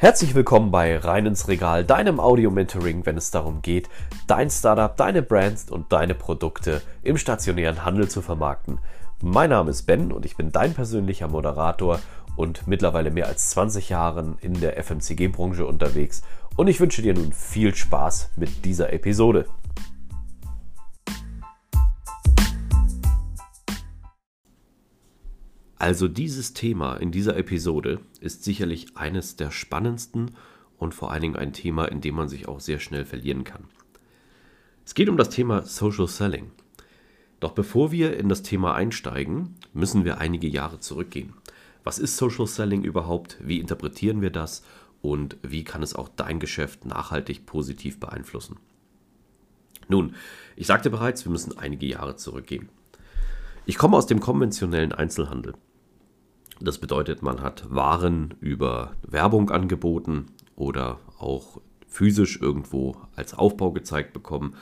Herzlich willkommen bei Rein ins Regal, deinem Audio-Mentoring, wenn es darum geht, dein Startup, deine Brands und deine Produkte im stationären Handel zu vermarkten. Mein Name ist Ben und ich bin dein persönlicher Moderator und mittlerweile mehr als 20 Jahren in der FMCG-Branche unterwegs und ich wünsche dir nun viel Spaß mit dieser Episode. Also dieses Thema in dieser Episode ist sicherlich eines der spannendsten und vor allen Dingen ein Thema, in dem man sich auch sehr schnell verlieren kann. Es geht um das Thema Social Selling. Doch bevor wir in das Thema einsteigen, müssen wir einige Jahre zurückgehen. Was ist Social Selling überhaupt? Wie interpretieren wir das? Und wie kann es auch dein Geschäft nachhaltig positiv beeinflussen? Nun, ich sagte bereits, wir müssen einige Jahre zurückgehen. Ich komme aus dem konventionellen Einzelhandel. Das bedeutet, man hat Waren über Werbung angeboten oder auch physisch irgendwo als Aufbau gezeigt bekommen.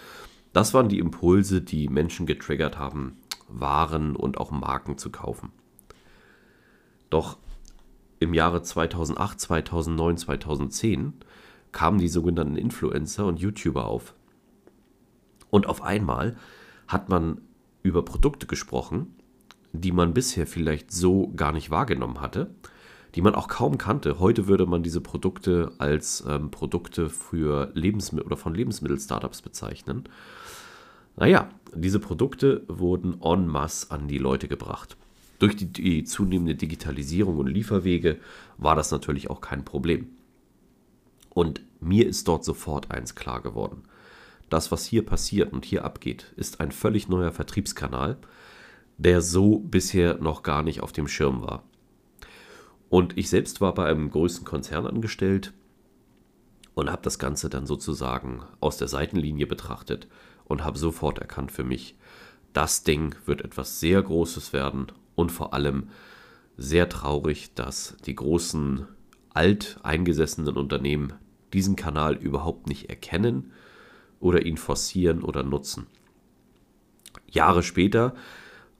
Das waren die Impulse, die Menschen getriggert haben, Waren und auch Marken zu kaufen. Doch im Jahre 2008, 2009, 2010 kamen die sogenannten Influencer und YouTuber auf. Und auf einmal hat man über Produkte gesprochen, die man bisher vielleicht so gar nicht wahrgenommen hatte, die man auch kaum kannte. Heute würde man diese Produkte als ähm, Produkte für Lebensmittel oder von Lebensmittel-Startups bezeichnen. Naja, diese Produkte wurden en masse an die Leute gebracht. Durch die, die zunehmende Digitalisierung und Lieferwege war das natürlich auch kein Problem. Und mir ist dort sofort eins klar geworden. Das, was hier passiert und hier abgeht, ist ein völlig neuer Vertriebskanal, der so bisher noch gar nicht auf dem Schirm war. Und ich selbst war bei einem größten Konzern angestellt und habe das Ganze dann sozusagen aus der Seitenlinie betrachtet und habe sofort erkannt für mich, das Ding wird etwas sehr Großes werden und vor allem sehr traurig, dass die großen alteingesessenen Unternehmen diesen Kanal überhaupt nicht erkennen oder ihn forcieren oder nutzen. Jahre später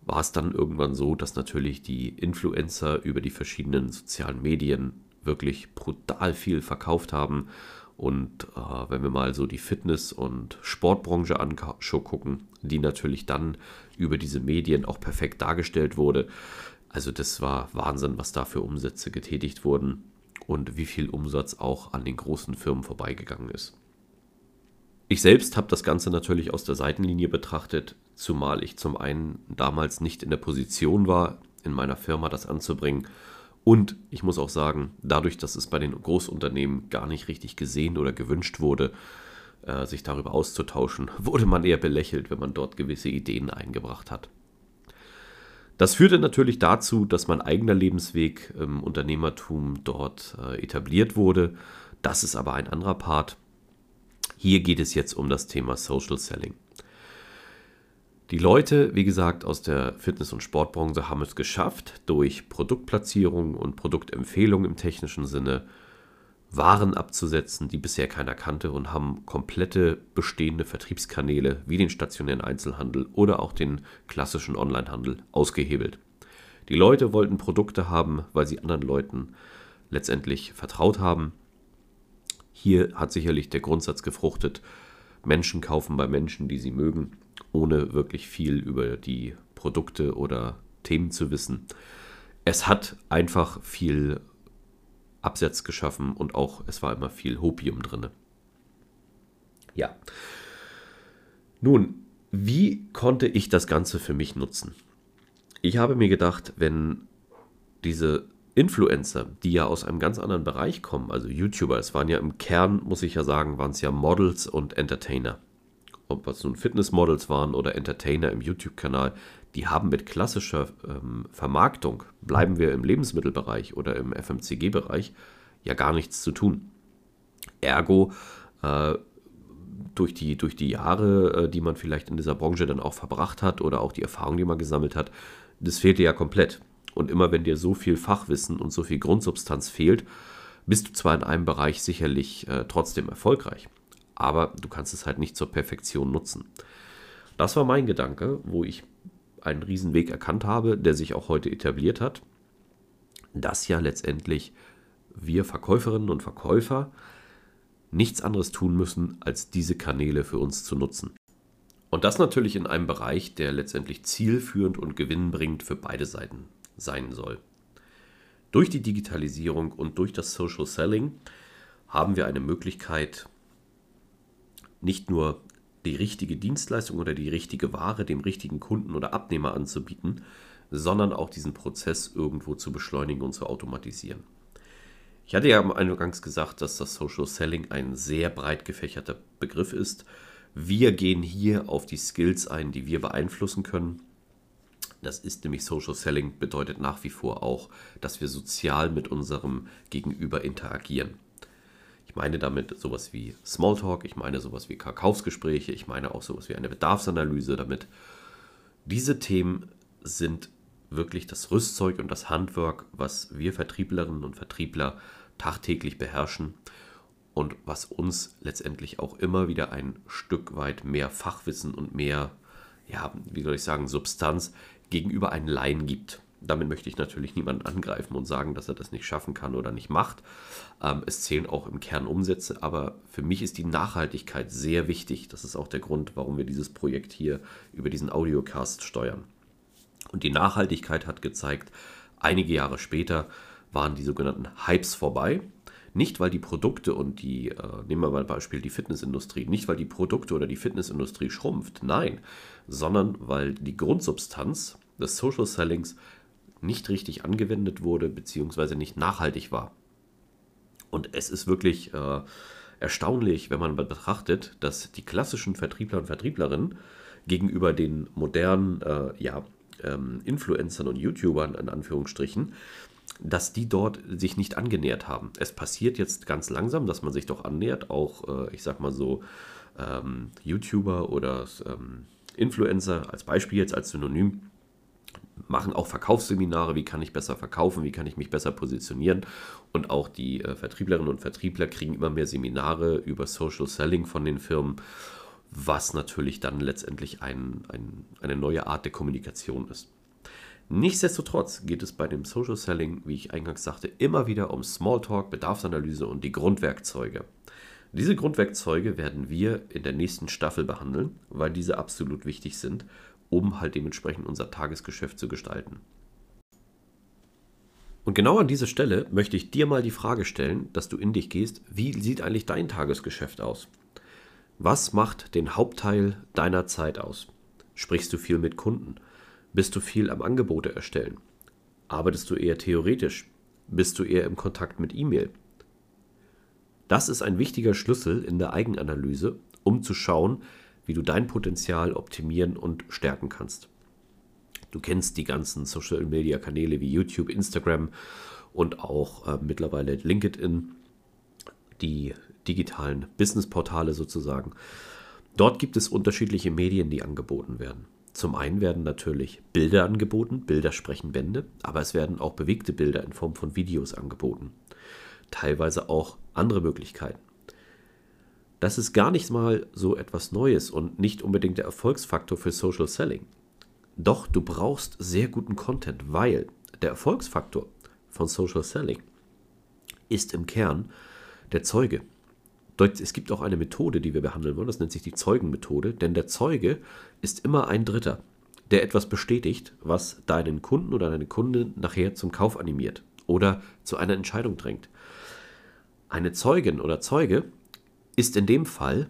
war es dann irgendwann so, dass natürlich die Influencer über die verschiedenen sozialen Medien wirklich brutal viel verkauft haben. Und äh, wenn wir mal so die Fitness- und Sportbranche angucken, die natürlich dann über diese Medien auch perfekt dargestellt wurde. Also das war Wahnsinn, was da für Umsätze getätigt wurden und wie viel Umsatz auch an den großen Firmen vorbeigegangen ist. Ich selbst habe das Ganze natürlich aus der Seitenlinie betrachtet, zumal ich zum einen damals nicht in der Position war, in meiner Firma das anzubringen. Und ich muss auch sagen, dadurch, dass es bei den Großunternehmen gar nicht richtig gesehen oder gewünscht wurde, äh, sich darüber auszutauschen, wurde man eher belächelt, wenn man dort gewisse Ideen eingebracht hat. Das führte natürlich dazu, dass mein eigener Lebensweg im Unternehmertum dort äh, etabliert wurde. Das ist aber ein anderer Part. Hier geht es jetzt um das Thema Social Selling. Die Leute, wie gesagt, aus der Fitness- und Sportbranche haben es geschafft, durch Produktplatzierung und Produktempfehlung im technischen Sinne Waren abzusetzen, die bisher keiner kannte und haben komplette bestehende Vertriebskanäle wie den stationären Einzelhandel oder auch den klassischen Onlinehandel ausgehebelt. Die Leute wollten Produkte haben, weil sie anderen Leuten letztendlich vertraut haben. Hier hat sicherlich der Grundsatz gefruchtet, Menschen kaufen bei Menschen, die sie mögen, ohne wirklich viel über die Produkte oder Themen zu wissen. Es hat einfach viel Absatz geschaffen und auch es war immer viel Hopium drin. Ja. Nun, wie konnte ich das Ganze für mich nutzen? Ich habe mir gedacht, wenn diese Influencer, die ja aus einem ganz anderen Bereich kommen, also YouTuber, es waren ja im Kern, muss ich ja sagen, waren es ja Models und Entertainer. Ob es nun Fitnessmodels waren oder Entertainer im YouTube-Kanal, die haben mit klassischer ähm, Vermarktung, bleiben wir im Lebensmittelbereich oder im FMCG-Bereich, ja gar nichts zu tun. Ergo, äh, durch die, durch die Jahre, äh, die man vielleicht in dieser Branche dann auch verbracht hat oder auch die Erfahrung, die man gesammelt hat, das fehlte ja komplett. Und immer wenn dir so viel Fachwissen und so viel Grundsubstanz fehlt, bist du zwar in einem Bereich sicherlich äh, trotzdem erfolgreich, aber du kannst es halt nicht zur Perfektion nutzen. Das war mein Gedanke, wo ich einen Riesenweg erkannt habe, der sich auch heute etabliert hat, dass ja letztendlich wir Verkäuferinnen und Verkäufer nichts anderes tun müssen, als diese Kanäle für uns zu nutzen. Und das natürlich in einem Bereich, der letztendlich zielführend und gewinnbringend für beide Seiten sein soll. Durch die Digitalisierung und durch das Social Selling haben wir eine Möglichkeit, nicht nur die richtige Dienstleistung oder die richtige Ware dem richtigen Kunden oder Abnehmer anzubieten, sondern auch diesen Prozess irgendwo zu beschleunigen und zu automatisieren. Ich hatte ja eingangs gesagt, dass das Social Selling ein sehr breit gefächerter Begriff ist. Wir gehen hier auf die Skills ein, die wir beeinflussen können. Das ist nämlich Social Selling, bedeutet nach wie vor auch, dass wir sozial mit unserem Gegenüber interagieren. Ich meine damit sowas wie Smalltalk, ich meine sowas wie Verkaufsgespräche, ich meine auch sowas wie eine Bedarfsanalyse damit. Diese Themen sind wirklich das Rüstzeug und das Handwerk, was wir Vertrieblerinnen und Vertriebler tagtäglich beherrschen und was uns letztendlich auch immer wieder ein Stück weit mehr Fachwissen und mehr, ja, wie soll ich sagen, Substanz gegenüber einen Laien gibt. Damit möchte ich natürlich niemanden angreifen und sagen, dass er das nicht schaffen kann oder nicht macht. Ähm, es zählen auch im Kern Umsätze, aber für mich ist die Nachhaltigkeit sehr wichtig. Das ist auch der Grund, warum wir dieses Projekt hier über diesen Audiocast steuern. Und die Nachhaltigkeit hat gezeigt, einige Jahre später waren die sogenannten Hypes vorbei. Nicht, weil die Produkte und die, äh, nehmen wir mal ein Beispiel, die Fitnessindustrie, nicht, weil die Produkte oder die Fitnessindustrie schrumpft, nein, sondern weil die Grundsubstanz des Social Sellings nicht richtig angewendet wurde, beziehungsweise nicht nachhaltig war. Und es ist wirklich äh, erstaunlich, wenn man betrachtet, dass die klassischen Vertriebler und Vertrieblerinnen gegenüber den modernen äh, ja, ähm, Influencern und YouTubern in Anführungsstrichen, dass die dort sich nicht angenähert haben. Es passiert jetzt ganz langsam, dass man sich doch annähert, auch äh, ich sag mal so ähm, YouTuber oder ähm, Influencer als Beispiel jetzt als Synonym machen auch Verkaufsseminare, wie kann ich besser verkaufen, wie kann ich mich besser positionieren. Und auch die äh, Vertrieblerinnen und Vertriebler kriegen immer mehr Seminare über Social Selling von den Firmen was natürlich dann letztendlich ein, ein, eine neue Art der Kommunikation ist. Nichtsdestotrotz geht es bei dem Social Selling, wie ich eingangs sagte, immer wieder um Smalltalk, Bedarfsanalyse und die Grundwerkzeuge. Diese Grundwerkzeuge werden wir in der nächsten Staffel behandeln, weil diese absolut wichtig sind, um halt dementsprechend unser Tagesgeschäft zu gestalten. Und genau an dieser Stelle möchte ich dir mal die Frage stellen, dass du in dich gehst, wie sieht eigentlich dein Tagesgeschäft aus? Was macht den Hauptteil deiner Zeit aus? Sprichst du viel mit Kunden? Bist du viel am Angebote erstellen? Arbeitest du eher theoretisch? Bist du eher im Kontakt mit E-Mail? Das ist ein wichtiger Schlüssel in der Eigenanalyse, um zu schauen, wie du dein Potenzial optimieren und stärken kannst. Du kennst die ganzen Social-Media-Kanäle wie YouTube, Instagram und auch äh, mittlerweile LinkedIn, die digitalen Businessportale sozusagen. Dort gibt es unterschiedliche Medien, die angeboten werden. Zum einen werden natürlich Bilder angeboten, Bilder sprechen Bände, aber es werden auch bewegte Bilder in Form von Videos angeboten. Teilweise auch andere Möglichkeiten. Das ist gar nicht mal so etwas Neues und nicht unbedingt der Erfolgsfaktor für Social Selling. Doch du brauchst sehr guten Content, weil der Erfolgsfaktor von Social Selling ist im Kern der Zeuge. Es gibt auch eine Methode, die wir behandeln wollen, das nennt sich die Zeugenmethode, denn der Zeuge ist immer ein Dritter, der etwas bestätigt, was deinen Kunden oder deine Kundin nachher zum Kauf animiert oder zu einer Entscheidung drängt. Eine Zeugin oder Zeuge ist in dem Fall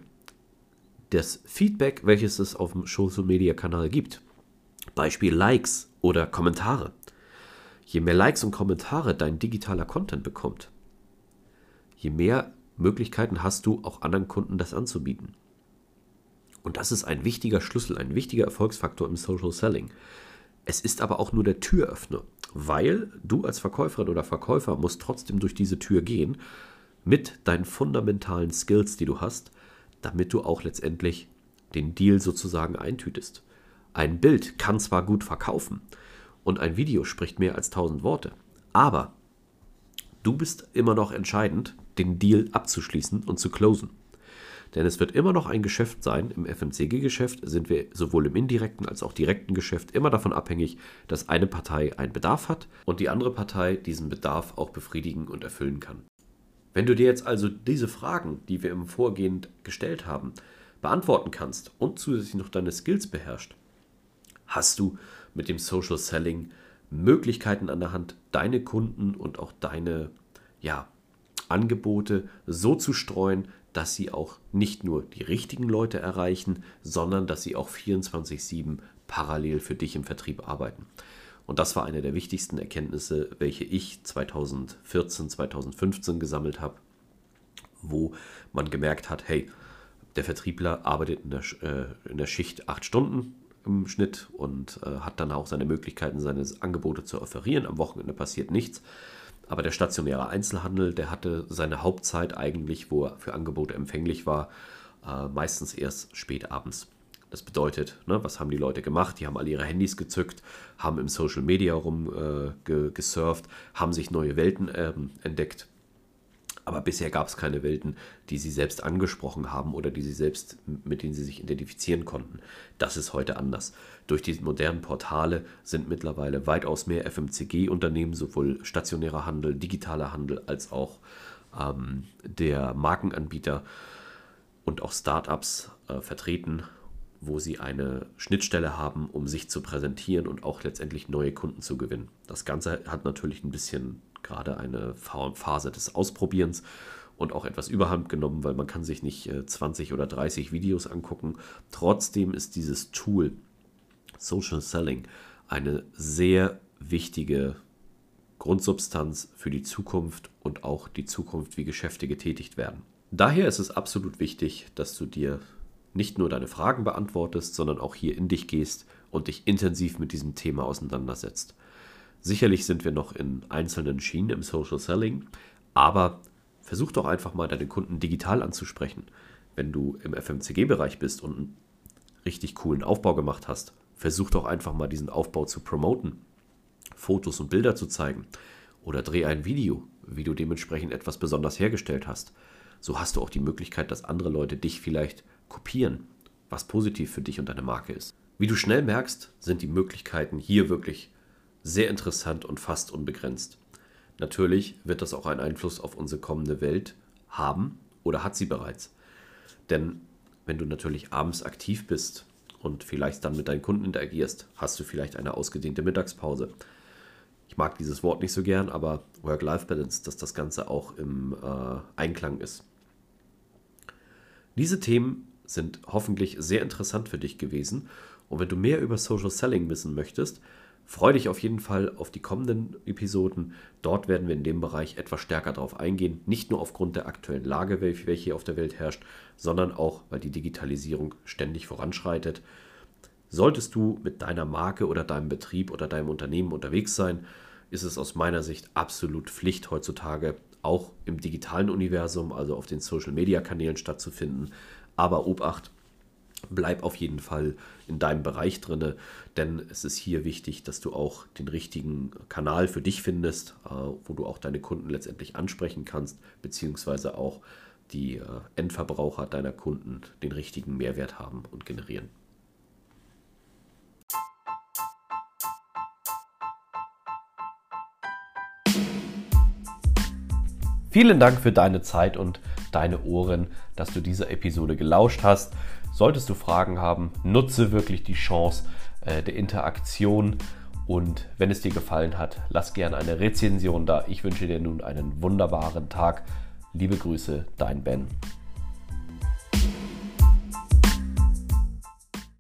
das Feedback, welches es auf dem Social Media Kanal gibt. Beispiel Likes oder Kommentare. Je mehr Likes und Kommentare dein digitaler Content bekommt, je mehr Möglichkeiten hast du, auch anderen Kunden das anzubieten. Und das ist ein wichtiger Schlüssel, ein wichtiger Erfolgsfaktor im Social Selling. Es ist aber auch nur der Türöffner, weil du als Verkäuferin oder Verkäufer musst trotzdem durch diese Tür gehen mit deinen fundamentalen Skills, die du hast, damit du auch letztendlich den Deal sozusagen eintütest. Ein Bild kann zwar gut verkaufen und ein Video spricht mehr als tausend Worte, aber du bist immer noch entscheidend, den Deal abzuschließen und zu closen. Denn es wird immer noch ein Geschäft sein. Im FMCG-Geschäft sind wir sowohl im indirekten als auch direkten Geschäft immer davon abhängig, dass eine Partei einen Bedarf hat und die andere Partei diesen Bedarf auch befriedigen und erfüllen kann. Wenn du dir jetzt also diese Fragen, die wir im Vorgehen gestellt haben, beantworten kannst und zusätzlich noch deine Skills beherrscht, hast du mit dem Social Selling Möglichkeiten an der Hand, deine Kunden und auch deine ja, Angebote so zu streuen, dass sie auch nicht nur die richtigen Leute erreichen, sondern dass sie auch 24/7 parallel für dich im Vertrieb arbeiten. Und das war eine der wichtigsten Erkenntnisse, welche ich 2014, 2015 gesammelt habe, wo man gemerkt hat, hey, der Vertriebler arbeitet in der, äh, in der Schicht acht Stunden im Schnitt und äh, hat dann auch seine Möglichkeiten, seine Angebote zu offerieren. Am Wochenende passiert nichts. Aber der stationäre Einzelhandel, der hatte seine Hauptzeit eigentlich, wo er für Angebote empfänglich war, äh, meistens erst spät abends. Das bedeutet, ne, was haben die Leute gemacht? Die haben alle ihre Handys gezückt, haben im Social Media rumgesurft, äh, haben sich neue Welten äh, entdeckt aber bisher gab es keine Welten, die sie selbst angesprochen haben oder die sie selbst, mit denen sie sich identifizieren konnten. Das ist heute anders. Durch die modernen Portale sind mittlerweile weitaus mehr FMCG-Unternehmen, sowohl stationärer Handel, digitaler Handel, als auch ähm, der Markenanbieter und auch Startups äh, vertreten, wo sie eine Schnittstelle haben, um sich zu präsentieren und auch letztendlich neue Kunden zu gewinnen. Das Ganze hat natürlich ein bisschen gerade eine Phase des Ausprobierens und auch etwas überhand genommen, weil man kann sich nicht 20 äh, oder 30 Videos angucken. Trotzdem ist dieses Tool Social Selling eine sehr wichtige Grundsubstanz für die Zukunft und auch die Zukunft, wie Geschäfte getätigt werden. Daher ist es absolut wichtig, dass du dir nicht nur deine Fragen beantwortest, sondern auch hier in dich gehst und dich intensiv mit diesem Thema auseinandersetzt. Sicherlich sind wir noch in einzelnen Schienen im Social Selling, aber versuch doch einfach mal deine Kunden digital anzusprechen. Wenn du im FMCG-Bereich bist und einen richtig coolen Aufbau gemacht hast, versuch doch einfach mal diesen Aufbau zu promoten, Fotos und Bilder zu zeigen oder dreh ein Video, wie du dementsprechend etwas besonders hergestellt hast. So hast du auch die Möglichkeit, dass andere Leute dich vielleicht kopieren, was positiv für dich und deine Marke ist. Wie du schnell merkst, sind die Möglichkeiten hier wirklich sehr interessant und fast unbegrenzt. Natürlich wird das auch einen Einfluss auf unsere kommende Welt haben oder hat sie bereits. Denn wenn du natürlich abends aktiv bist und vielleicht dann mit deinen Kunden interagierst, hast du vielleicht eine ausgedehnte Mittagspause. Ich mag dieses Wort nicht so gern, aber Work-Life-Balance, dass das Ganze auch im äh, Einklang ist. Diese Themen sind hoffentlich sehr interessant für dich gewesen. Und wenn du mehr über Social Selling wissen möchtest, Freue dich auf jeden Fall auf die kommenden Episoden. Dort werden wir in dem Bereich etwas stärker darauf eingehen. Nicht nur aufgrund der aktuellen Lage, welche hier auf der Welt herrscht, sondern auch, weil die Digitalisierung ständig voranschreitet. Solltest du mit deiner Marke oder deinem Betrieb oder deinem Unternehmen unterwegs sein, ist es aus meiner Sicht absolut Pflicht heutzutage, auch im digitalen Universum, also auf den Social-Media-Kanälen stattzufinden. Aber Obacht, bleib auf jeden Fall in deinem Bereich drin, denn es ist hier wichtig, dass du auch den richtigen Kanal für dich findest, äh, wo du auch deine Kunden letztendlich ansprechen kannst, beziehungsweise auch die äh, Endverbraucher deiner Kunden den richtigen Mehrwert haben und generieren. Vielen Dank für deine Zeit und deine Ohren, dass du dieser Episode gelauscht hast. Solltest du Fragen haben, nutze wirklich die Chance äh, der Interaktion. Und wenn es dir gefallen hat, lass gerne eine Rezension da. Ich wünsche dir nun einen wunderbaren Tag. Liebe Grüße, dein Ben.